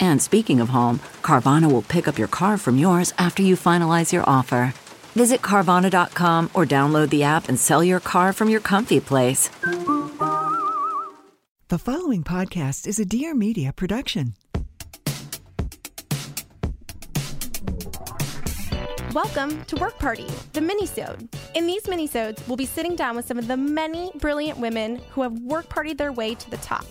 And speaking of home, Carvana will pick up your car from yours after you finalize your offer. Visit Carvana.com or download the app and sell your car from your comfy place. The following podcast is a Dear Media production. Welcome to Work Party, the minisode. In these minisodes, we'll be sitting down with some of the many brilliant women who have work partied their way to the top.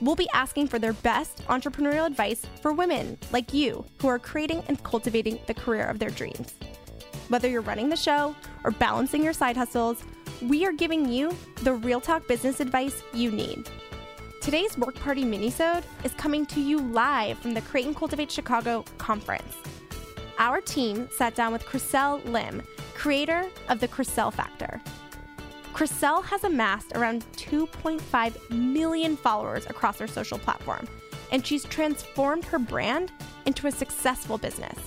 We'll be asking for their best entrepreneurial advice for women like you who are creating and cultivating the career of their dreams. Whether you're running the show or balancing your side hustles, we are giving you the real talk business advice you need. Today's Work Party Minisode is coming to you live from the Create and Cultivate Chicago conference. Our team sat down with Chriselle Lim, creator of the Chriselle Factor. Chriselle has amassed around 2.5 million followers across her social platform, and she's transformed her brand into a successful business.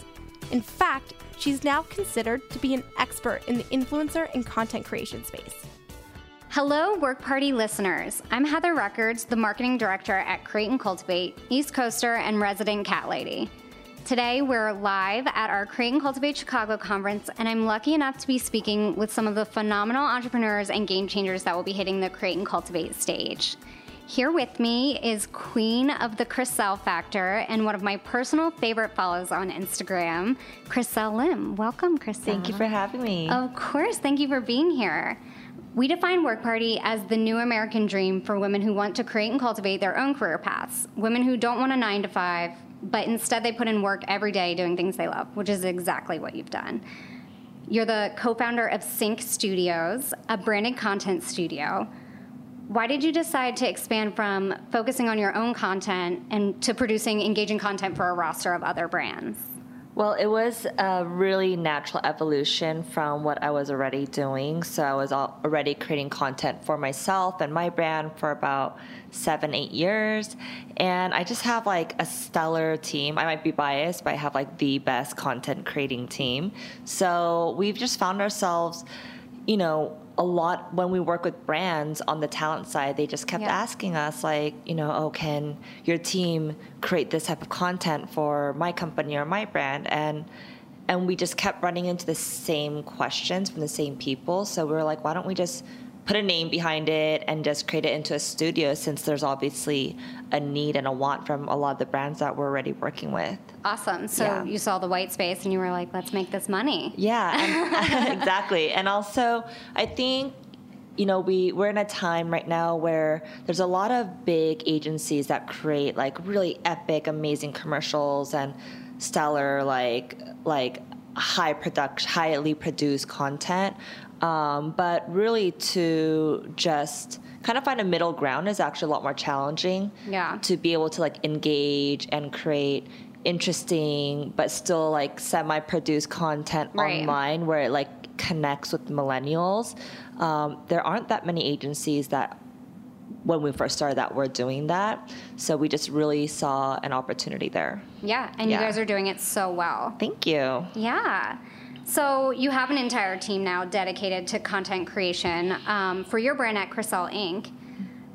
In fact, she's now considered to be an expert in the influencer and content creation space. Hello, Work Party listeners. I'm Heather Records, the marketing director at Create and Cultivate, East Coaster, and resident cat lady. Today, we're live at our Create and Cultivate Chicago conference, and I'm lucky enough to be speaking with some of the phenomenal entrepreneurs and game changers that will be hitting the Create and Cultivate stage. Here with me is Queen of the Chriselle Factor and one of my personal favorite follows on Instagram, Chriselle Lim. Welcome, Chriselle. Thank you for having me. Of course. Thank you for being here. We define Work Party as the new American dream for women who want to create and cultivate their own career paths, women who don't want a nine to five, but instead they put in work every day doing things they love, which is exactly what you've done. You're the co founder of CINC Studios, a branded content studio. Why did you decide to expand from focusing on your own content and to producing engaging content for a roster of other brands? Well, it was a really natural evolution from what I was already doing. So I was already creating content for myself and my brand for about seven, eight years. And I just have like a stellar team. I might be biased, but I have like the best content creating team. So we've just found ourselves, you know, a lot when we work with brands on the talent side, they just kept yeah. asking us, like, you know, oh, can your team create this type of content for my company or my brand? And and we just kept running into the same questions from the same people. So we were like, why don't we just put a name behind it and just create it into a studio since there's obviously a need and a want from a lot of the brands that we're already working with. Awesome. So yeah. you saw the white space and you were like, let's make this money. Yeah, exactly. And also, I think you know we we're in a time right now where there's a lot of big agencies that create like really epic amazing commercials and stellar like like high production highly produced content um, but really, to just kind of find a middle ground is actually a lot more challenging. Yeah. To be able to like engage and create interesting but still like semi-produced content right. online where it like connects with millennials. Um, there aren't that many agencies that when we first started that were doing that. So we just really saw an opportunity there. Yeah, and yeah. you guys are doing it so well. Thank you. Yeah. So you have an entire team now dedicated to content creation um, for your brand at Chriselle Inc.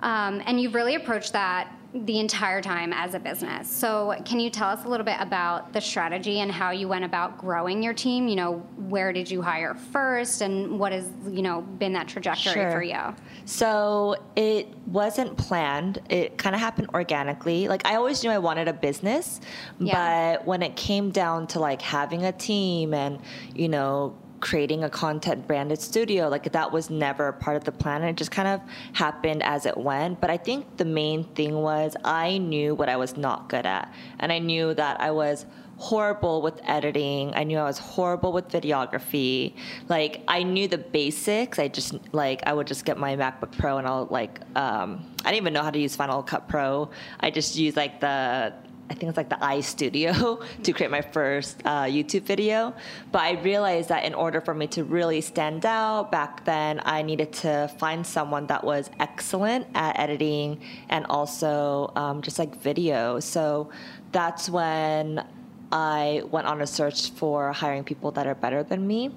Um, and you've really approached that the entire time as a business. So, can you tell us a little bit about the strategy and how you went about growing your team? You know, where did you hire first and what has, you know, been that trajectory Sure. for you? So it wasn't planned. It kind of happened organically. Like I always knew I wanted a business, Yeah. but when it came down to like having a team and, you know, creating a content branded studio, like that was never part of the plan. It just kind of happened as it went. But I think the main thing was I knew what I was not good at. And I knew that I was horrible with editing. I knew I was horrible with videography. Like I knew the basics. I just like I would just get my MacBook Pro and I'll like um, I didn't even know how to use Final Cut Pro. I just used like the I think it's like the iStudio to create my first uh, YouTube video. But I realized that in order for me to really stand out back then, I needed to find someone that was excellent at editing and also um, just like video. So that's when I went on a search for hiring people that are better than me.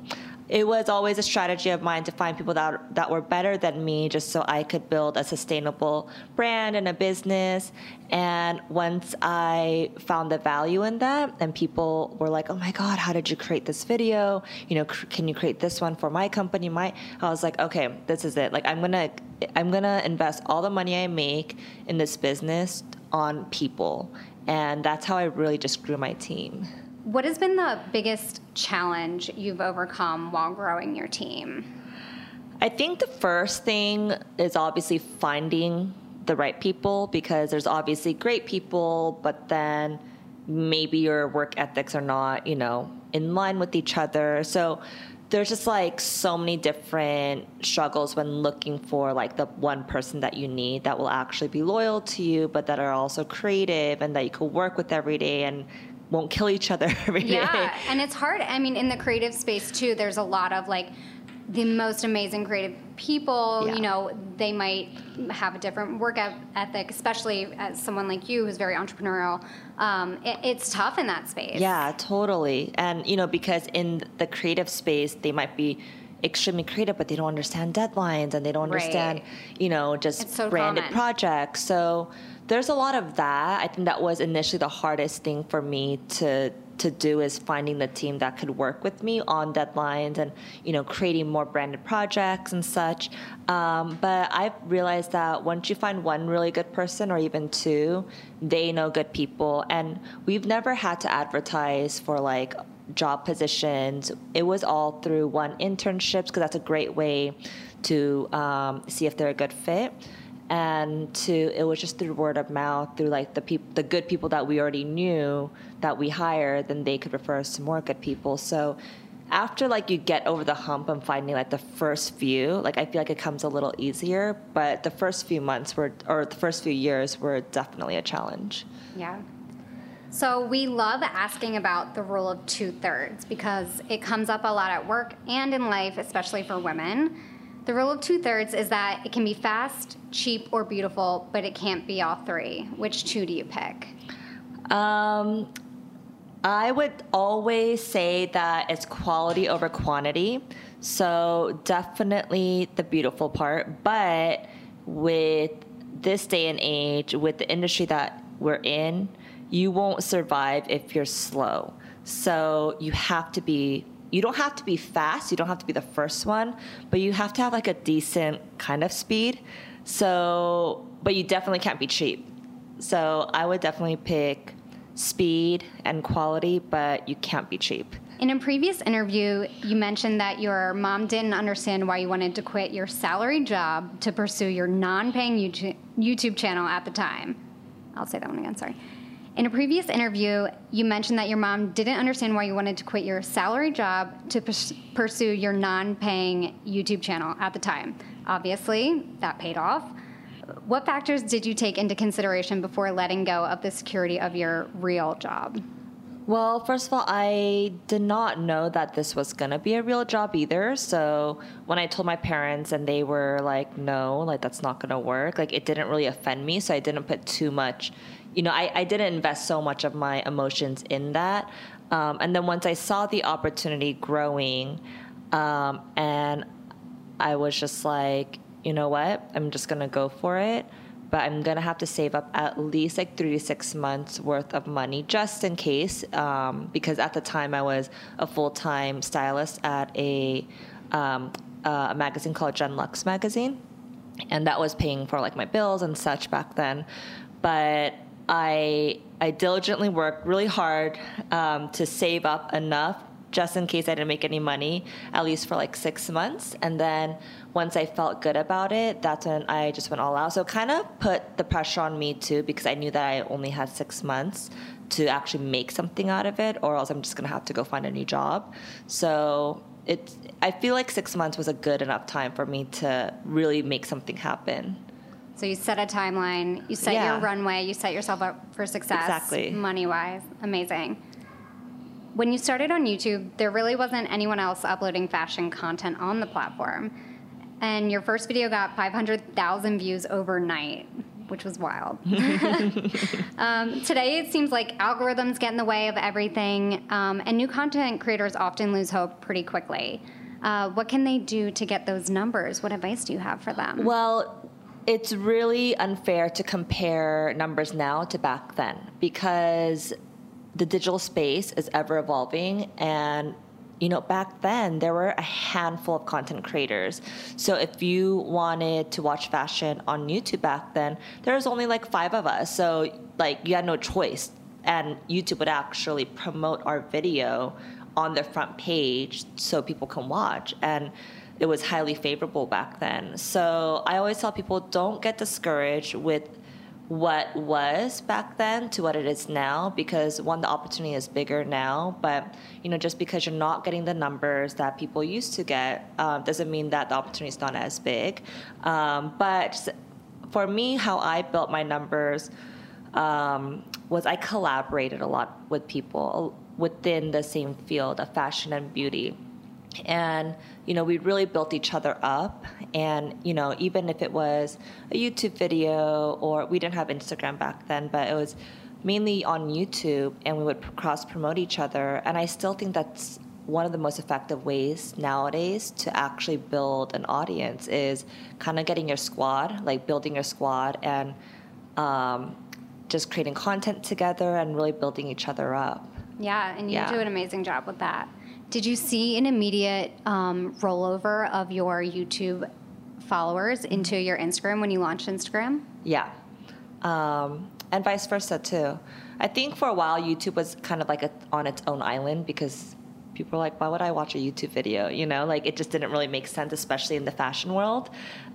It was always a strategy of mine to find people that that were better than me, just so I could build a sustainable brand and a business. And once I found the value in that, and people were like, "Oh my God, how did you create this video? You know, cr- can you create this one for my company?" My, I was like, "Okay, this is it. Like, I'm gonna, I'm gonna invest all the money I make in this business on people." And that's how I really just grew my team. What has been the biggest challenge you've overcome while growing your team? I think the first thing is obviously finding the right people because there's obviously great people, but then maybe your work ethics are not, you know, in line with each other. So there's just like so many different struggles when looking for like the one person that you need that will actually be loyal to you, but that are also creative and that you could work with every day and won't kill each other every day. Yeah, and it's hard. I mean, in the creative space too, there's a lot of like the most amazing creative people. Yeah. You know, they might have a different work ethic, especially as someone like you who's very entrepreneurial. Um, it, it's tough in that space. Yeah, totally. And you know, because in the creative space, they might be extremely creative, but they don't understand deadlines and they don't Right. understand, you know, just so branded common. projects. So there's a lot of that. I think that was initially the hardest thing for me to to do is finding the team that could work with me on deadlines and you know creating more branded projects and such. Um, but I've realized that once you find one really good person or even two, they know good people, and we've never had to advertise for like job positions. It was all through one internships because that's a great way to um, see if they're a good fit. And to it was just through word of mouth, through like the people the good people that we already knew that we hired, then they could refer us to more good people. So after like you get over the hump and finding like the first few, like I feel like it comes a little easier. But the first few months were, or the first few years were definitely a challenge. Yeah. So we love asking about the rule of two thirds because it comes up a lot at work and in life, especially for women. The rule of two thirds is that it can be fast, cheap, or beautiful, but it can't be all three. Which two do you pick? Um, I would always say that it's quality over quantity. So definitely the beautiful part, but with this day and age, with the industry that we're in, you won't survive if you're slow. So you have to be you don't have to be fast, you don't have to be the first one, but you have to have like a decent kind of speed. So, but you definitely can't be cheap. So, I would definitely pick speed and quality, but you can't be cheap. In a previous interview, you mentioned that your mom didn't understand why you wanted to quit your salary job to pursue your non paying YouTube YouTube channel at the time. I'll say that one again, sorry. In a previous interview, you mentioned that your mom didn't understand why you wanted to quit your salary job to pers- pursue your non paying YouTube channel at the time. Obviously, that paid off. What factors did you take into consideration before letting go of the security of your real job? Well, first of all, I did not know that this was going to be a real job either. So when I told my parents and they were like, no, like that's not going to work, like it didn't really offend me. So I didn't put too much, you know, I, I didn't invest so much of my emotions in that. Um, and then once I saw the opportunity growing, um, and I was just like, you know what, I'm just to go for it. but I'm gonna have to save up at least like three to six months worth of money just in case. Um, because at the time I was a full time stylist at a, um, a magazine called Genlux magazine, and that was paying for like my bills and such back then. But I I diligently worked really hard um, to save up enough just in case I didn't make any money, at least for like six months. And then once I felt good about it, that's when I just went all out. So it kind of put the pressure on me too, because I knew that I only had six months to actually make something out of it, or else I'm just gonna have to go find a new job. So it's, I feel like six months was a good enough time for me to really make something happen. So you set a timeline, you set Yeah. your runway, you set yourself up for success. Exactly. Money wise. Amazing. When you started on YouTube, there really wasn't anyone else uploading fashion content on the platform. And your first video got 500,000 views overnight, which was wild. um, today, it seems like algorithms get in the way of everything, um, and new content creators often lose hope pretty quickly. Uh, what can they do to get those numbers? What advice do you have for them? Well, it's really unfair to compare numbers now to back then because the digital space is ever evolving and you know back then there were a handful of content creators. So if you wanted to watch fashion on youtube back then there was only like five of us. So like you had no choice. And youtube would actually promote our video on the front page so people can watch. And it was highly favorable back then. So i always tell people don't get discouraged with what was back then to what it is now because one the opportunity is bigger now. But you know just because you're not getting the numbers that people used to get um, doesn't mean that the opportunity is not as big. Um, but for me how i built my numbers um, was i collaborated a lot with people within the same field of fashion and beauty and you know we really built each other up and you know even if it was a youtube video or we didn't have instagram back then but it was mainly on youtube and we would cross promote each other and i still think that's one of the most effective ways nowadays to actually build an audience is kind of getting your squad like building your squad and um, just creating content together and really building each other up Yeah, and you Yeah. do an amazing job with that. Did you see an immediate um, rollover of your YouTube followers into your Instagram when you launched Instagram? Yeah. Um, and vice versa too. I think for a while YouTube was kind of like a, on its own island because people were like, why would I watch a YouTube video? You know, like it just didn't really make sense, especially in the fashion world.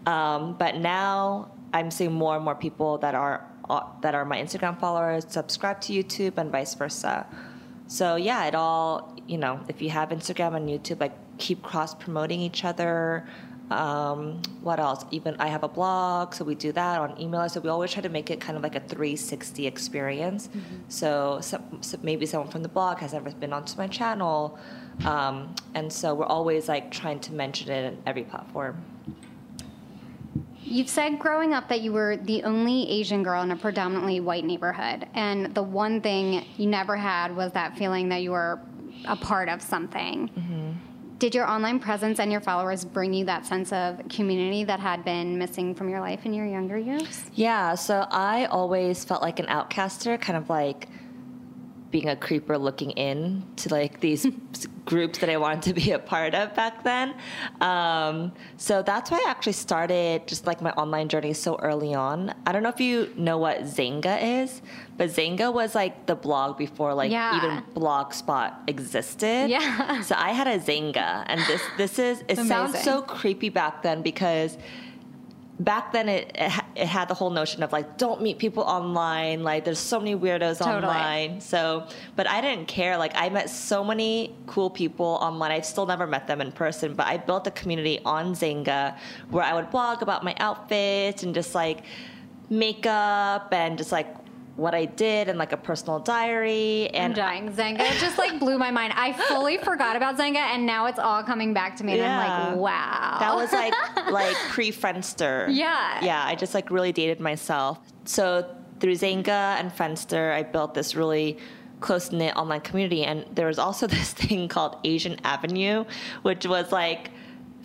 Um, but now I'm seeing more and more people that are uh, that are my Instagram followers subscribe to YouTube and vice versa. So yeah, it all you know. If you have Instagram and YouTube, like keep cross promoting each other. Um, what else? Even I have a blog, so we do that on email. So we always try to make it kind of like a 360 experience. So, some, so maybe someone from the blog has never been onto my channel, um, and so we're always like trying to mention it in every platform. You've said growing up that you were the only Asian girl in a predominantly white neighborhood, and the one thing you never had was that feeling that you were a part of something. Mm-hmm. Did your online presence and your followers bring you that sense of community that had been missing from your life in your younger years? Yeah, so I always felt like an outcaster, kind of like being a creeper looking in to like these groups that I wanted to be a part of back then. Um, so that's why I actually started just like my online journey so early on. I don't know if you know what Xanga is, but Xanga was like the blog before like Yeah. even Blogspot existed. Yeah. So I had a Xanga, and this this is it sounds so creepy back then because back then it, it it had the whole notion of like don't meet people online like there's so many weirdos Totally. online. So but i didn't care. Like i met so many cool people online. I've still never met them in person but i built a community on Xanga where i would blog about my outfits and just like makeup and just like what i did and like a personal diary I'm and dying. Xanga just like blew my mind. I fully forgot about Xanga and now it's all coming back to me. And I'm like, wow. That was like like pre Friendster. Yeah. Yeah, I just like really dated myself. So through Xanga and Friendster, I built this really close knit online community. And there was also this thing called Asian Avenue, which was like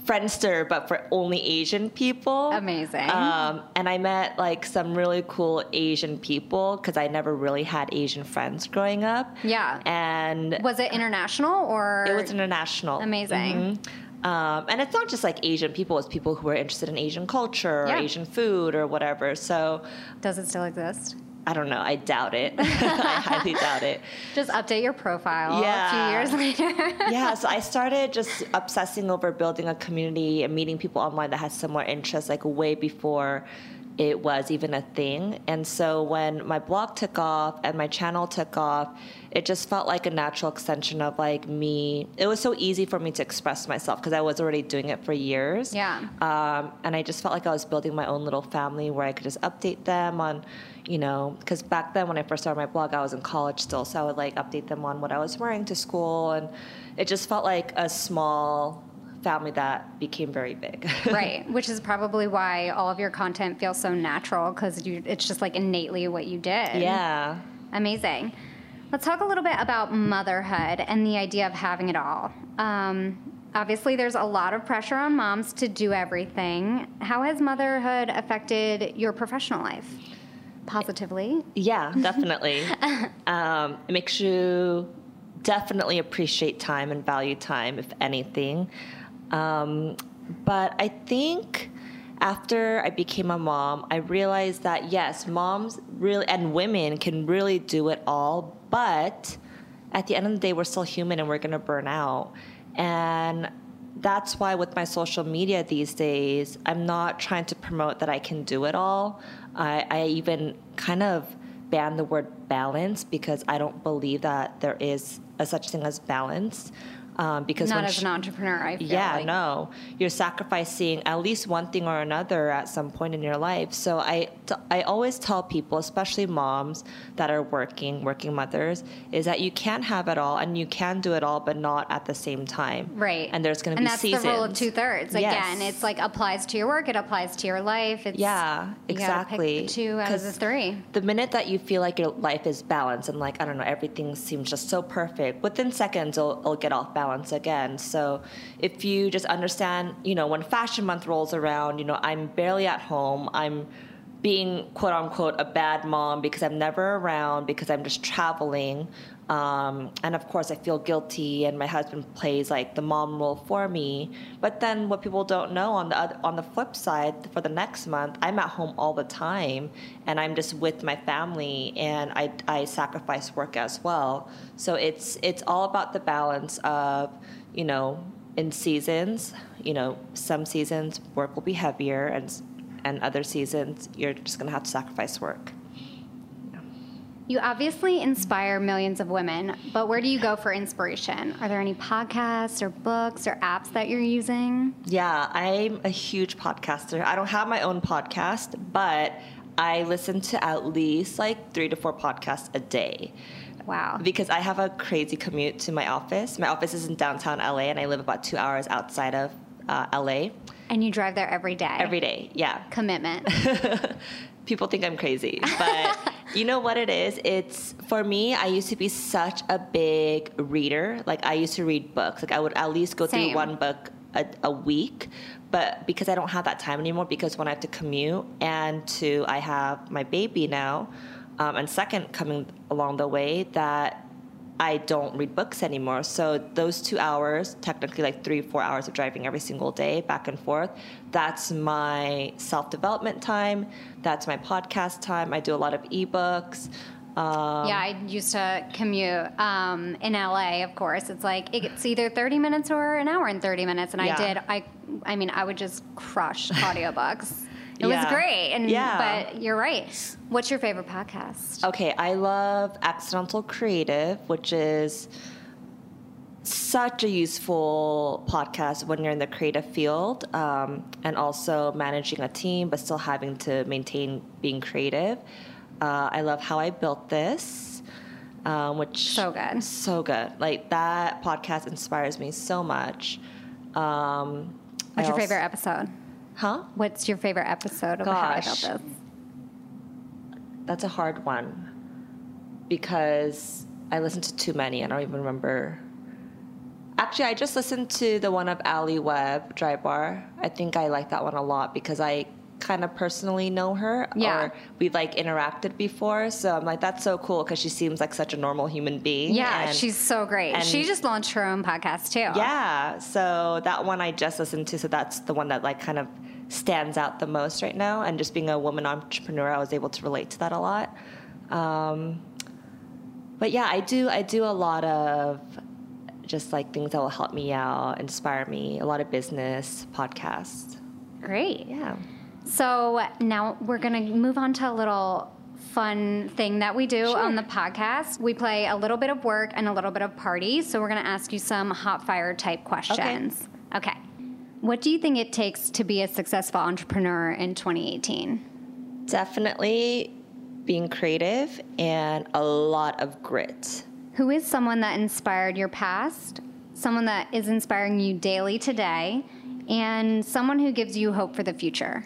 Friendster, but for only Asian people. Amazing. Um, and I met like some really cool Asian people because I never really had Asian friends growing up. Yeah. And Was it international or? it was international. Amazing. Mhm. Um, and it's not just like Asian people, it's people who are interested in Asian culture or Yeah. Asian food or whatever. So Does it still exist? I don't know. I doubt it. I highly doubt it. Just update your profile Yeah. a few years later. yeah, so I started just obsessing over building a community and meeting people online that had similar interests, like way before it was even a thing. And so when my blog took off and my channel took off, it just felt like a natural extension of like me. It was so easy for me to express myself because I was already doing it for years. Yeah. Um, and I just felt like I was building my own little family where I could just update them on, you know, because back then when I first started my blog, I was in college still, so I would like update them on what I was wearing to school, and it just felt like a small family that became very big. right, which is probably why all of your content feels so natural because it's just like innately what you did. yeah. Amazing. Let's talk a little bit about motherhood and the idea of having it all. Um, obviously, there's a lot of pressure on moms to do everything. How has motherhood affected your professional life? Positively. Yeah, definitely. um, it makes you definitely appreciate time and value time, if anything. Um, but I think after I became a mom, I realized that yes, moms really and women can really do it all, but at the end of the day, we're still human and we're to burn out. And that's why with my social media these days, I'm not trying to promote that I can do it all. I, I even kind of ban the word balance because I don't believe that there is a such thing as balance. Um, because Not as sh- an entrepreneur, I feel yeah, like. no, you're sacrificing at least one thing or another at some point in your life. So I, t- I always tell people, especially moms that are working, working mothers, is that you can't have it all and you can do it all, but not at the same time. Right. And there's going to be and that's seasons. the rule of two thirds. Again, Yes. it's like applies to your work, it applies to your life. It's, Yeah, exactly. the two out of the three. The minute that you feel like your life is balanced and like I don't know everything seems just so perfect, within seconds it'll, it'll get off balance again. So if you just understand, you know, when Fashion Month rolls around, you know, I'm barely at home. I'm being quote unquote a bad mom because I'm never around because I'm just traveling. Um, and of course, I feel guilty, and my husband plays like the mom role for me. But then, what people don't know on the oth- on the flip side, for the next month, I'm at home all the time, and I'm just with my family, and I, I sacrifice work as well. So it's it's all about the balance of, you know, in seasons, you know, some seasons work will be heavier, and and other seasons you're just gonna have to sacrifice work. You obviously inspire millions of women, but where do you go for inspiration? Are there any podcasts or books or apps that you're using? Yeah, I'm a huge podcaster. I don't have my own podcast, but I listen to at least like three to four podcasts a day Wow. because I have a crazy commute to my office. My office is in downtown LA, and I live about two hours outside of uh, LA And you drive there every day. every day. Yeah. Commitment. People think I'm crazy, but you know what it is? It's for me, I used to be such a big reader. Like, I used to read books. Like, I would at least go Same. through one book a, a week. But because I don't have that time anymore, because when I have to commute and to I have my baby now, um, and second coming along the way, that I don't read books anymore. So those two hours, technically like three, four hours of driving every single day back and forth, that's my self development time. That's my podcast time. I do a lot of ebooks. Um, yeah, I used to commute um, in LA. Of course, it's like it's either thirty minutes or an hour and thirty minutes, and I did. I, I mean, I would just crush audiobooks. It was great, and Yeah. but you're right. What's your favorite podcast? Okay, I love Accidental Creative, which is such a useful podcast when you're in the creative field um, and also managing a team, but still having to maintain being creative. Uh, I love How I Built This, um, which So good. so good. Like that podcast inspires me so much. Um, I What's your also- favorite episode? Huh? What's your favorite episode of How I Built This? That's a hard one because I listened to too many. I don't even remember. actually, I just listened to the one of Alli Webb, Drybar. I think I like that one a lot because I kind of personally know her Yeah. or we've like interacted before. So I'm like, that's so cool because she seems like such a normal human being. Yeah, and- she's so great. and- she just launched her own podcast too. Yeah, so that one I just listened to, so that's the one that like kind of stands out the most right now. And just being a woman entrepreneur, I was able to relate to that a lot. Um, but yeah, I do I do a lot of just like things that will help me out, inspire me. A lot of business podcasts. Great. Yeah. So now we're going to move on to a little fun thing that we do on the podcast. We play a little bit of work and a little bit of party. So we're going to ask you some hot fire type questions. Okay. What do you think it takes to be a successful entrepreneur in 2018? Definitely being creative and a lot of grit. Who is someone that inspired your past, someone that is inspiring you daily today, and someone who gives you hope for the future?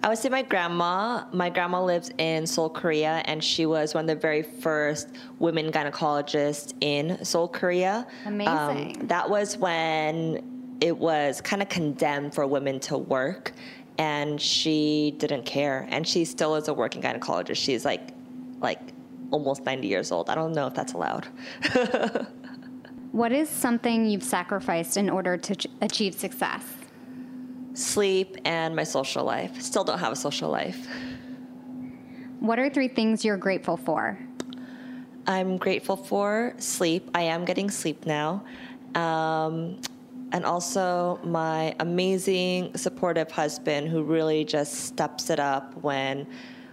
I would say my grandma. My grandma lives in Seoul, Korea, and she was one of the very first women gynecologists in Seoul, Korea. Um, Amazing. that was when it was kind of condemned for women to work, and she didn't care. And she still is a working gynecologist. She's like, like almost 90 years old. I don't know if that's allowed. What is something you've sacrificed in order to ch- achieve success? Sleep and my social life. Still don't have a social life. What are three things you're grateful for? I'm grateful for sleep. I am getting sleep now. Um, and also my amazing, supportive husband who really just steps it up when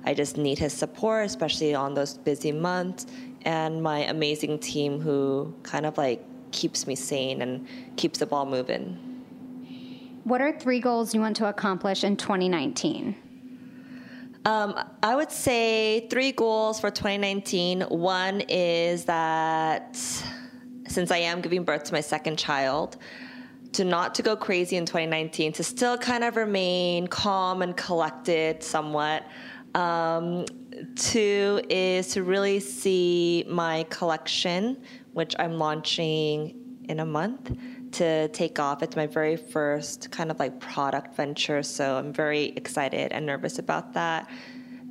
I just need his support, especially on those busy months. And my amazing team who kind of like keeps me sane and keeps the ball moving. What are three goals you want to accomplish in 2019? Um, I would say three goals for 2019. One is that since I am giving birth to my second child, to not to go crazy in 2019, to still kind of remain calm and collected somewhat. Um, two is to really see my collection, which I'm launching in a month, to take off. It's my very first kind of like product venture, so I'm very excited and nervous about that.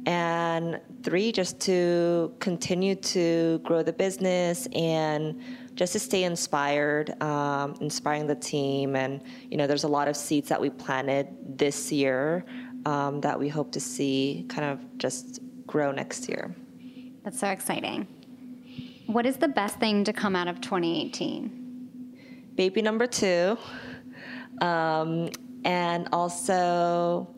And three, just to continue to grow the business and just to stay inspired, um, inspiring the team. And, you know, there's a lot of seeds that we planted this year um, that we hope to see kind of just grow next year. That's so exciting. What is the best thing to come out of 2018? baby number two, um, and also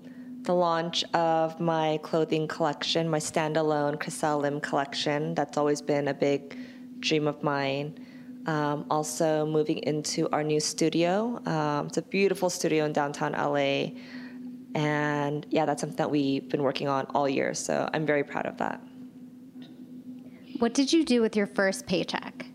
the launch of my clothing collection, my standalone Chriselle Lim collection. That's always been a big dream of mine. Um, also, moving into our new studio. Um, it's a beautiful studio in downtown LA. And yeah, that's something that we've been working on all year. So I'm very proud of that. What did you do with your first paycheck?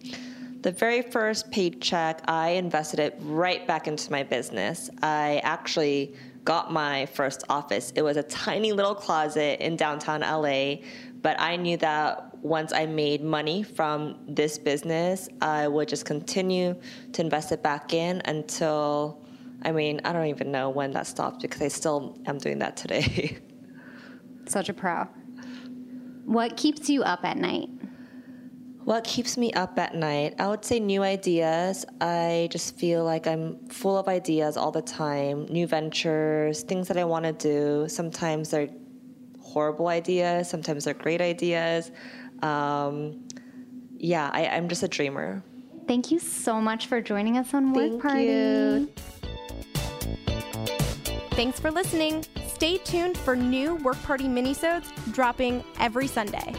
The very first paycheck, I invested it right back into my business. I actually got my first office. It was a tiny little closet in downtown LA, but I knew that once I made money from this business, I would just continue to invest it back in until, I mean, I don't even know when that stopped because I still am doing that today. Such a pro. What keeps you up at night? What keeps me up at night? I would say new ideas. I just feel like I'm full of ideas all the time, new ventures, things that I want to do. Sometimes they're horrible ideas, sometimes they're great ideas. Um, yeah, I, I'm just a dreamer. Thank you so much for joining us on Work Thank Party. you. Thanks for listening. Stay tuned for new Work Party minisodes dropping every Sunday.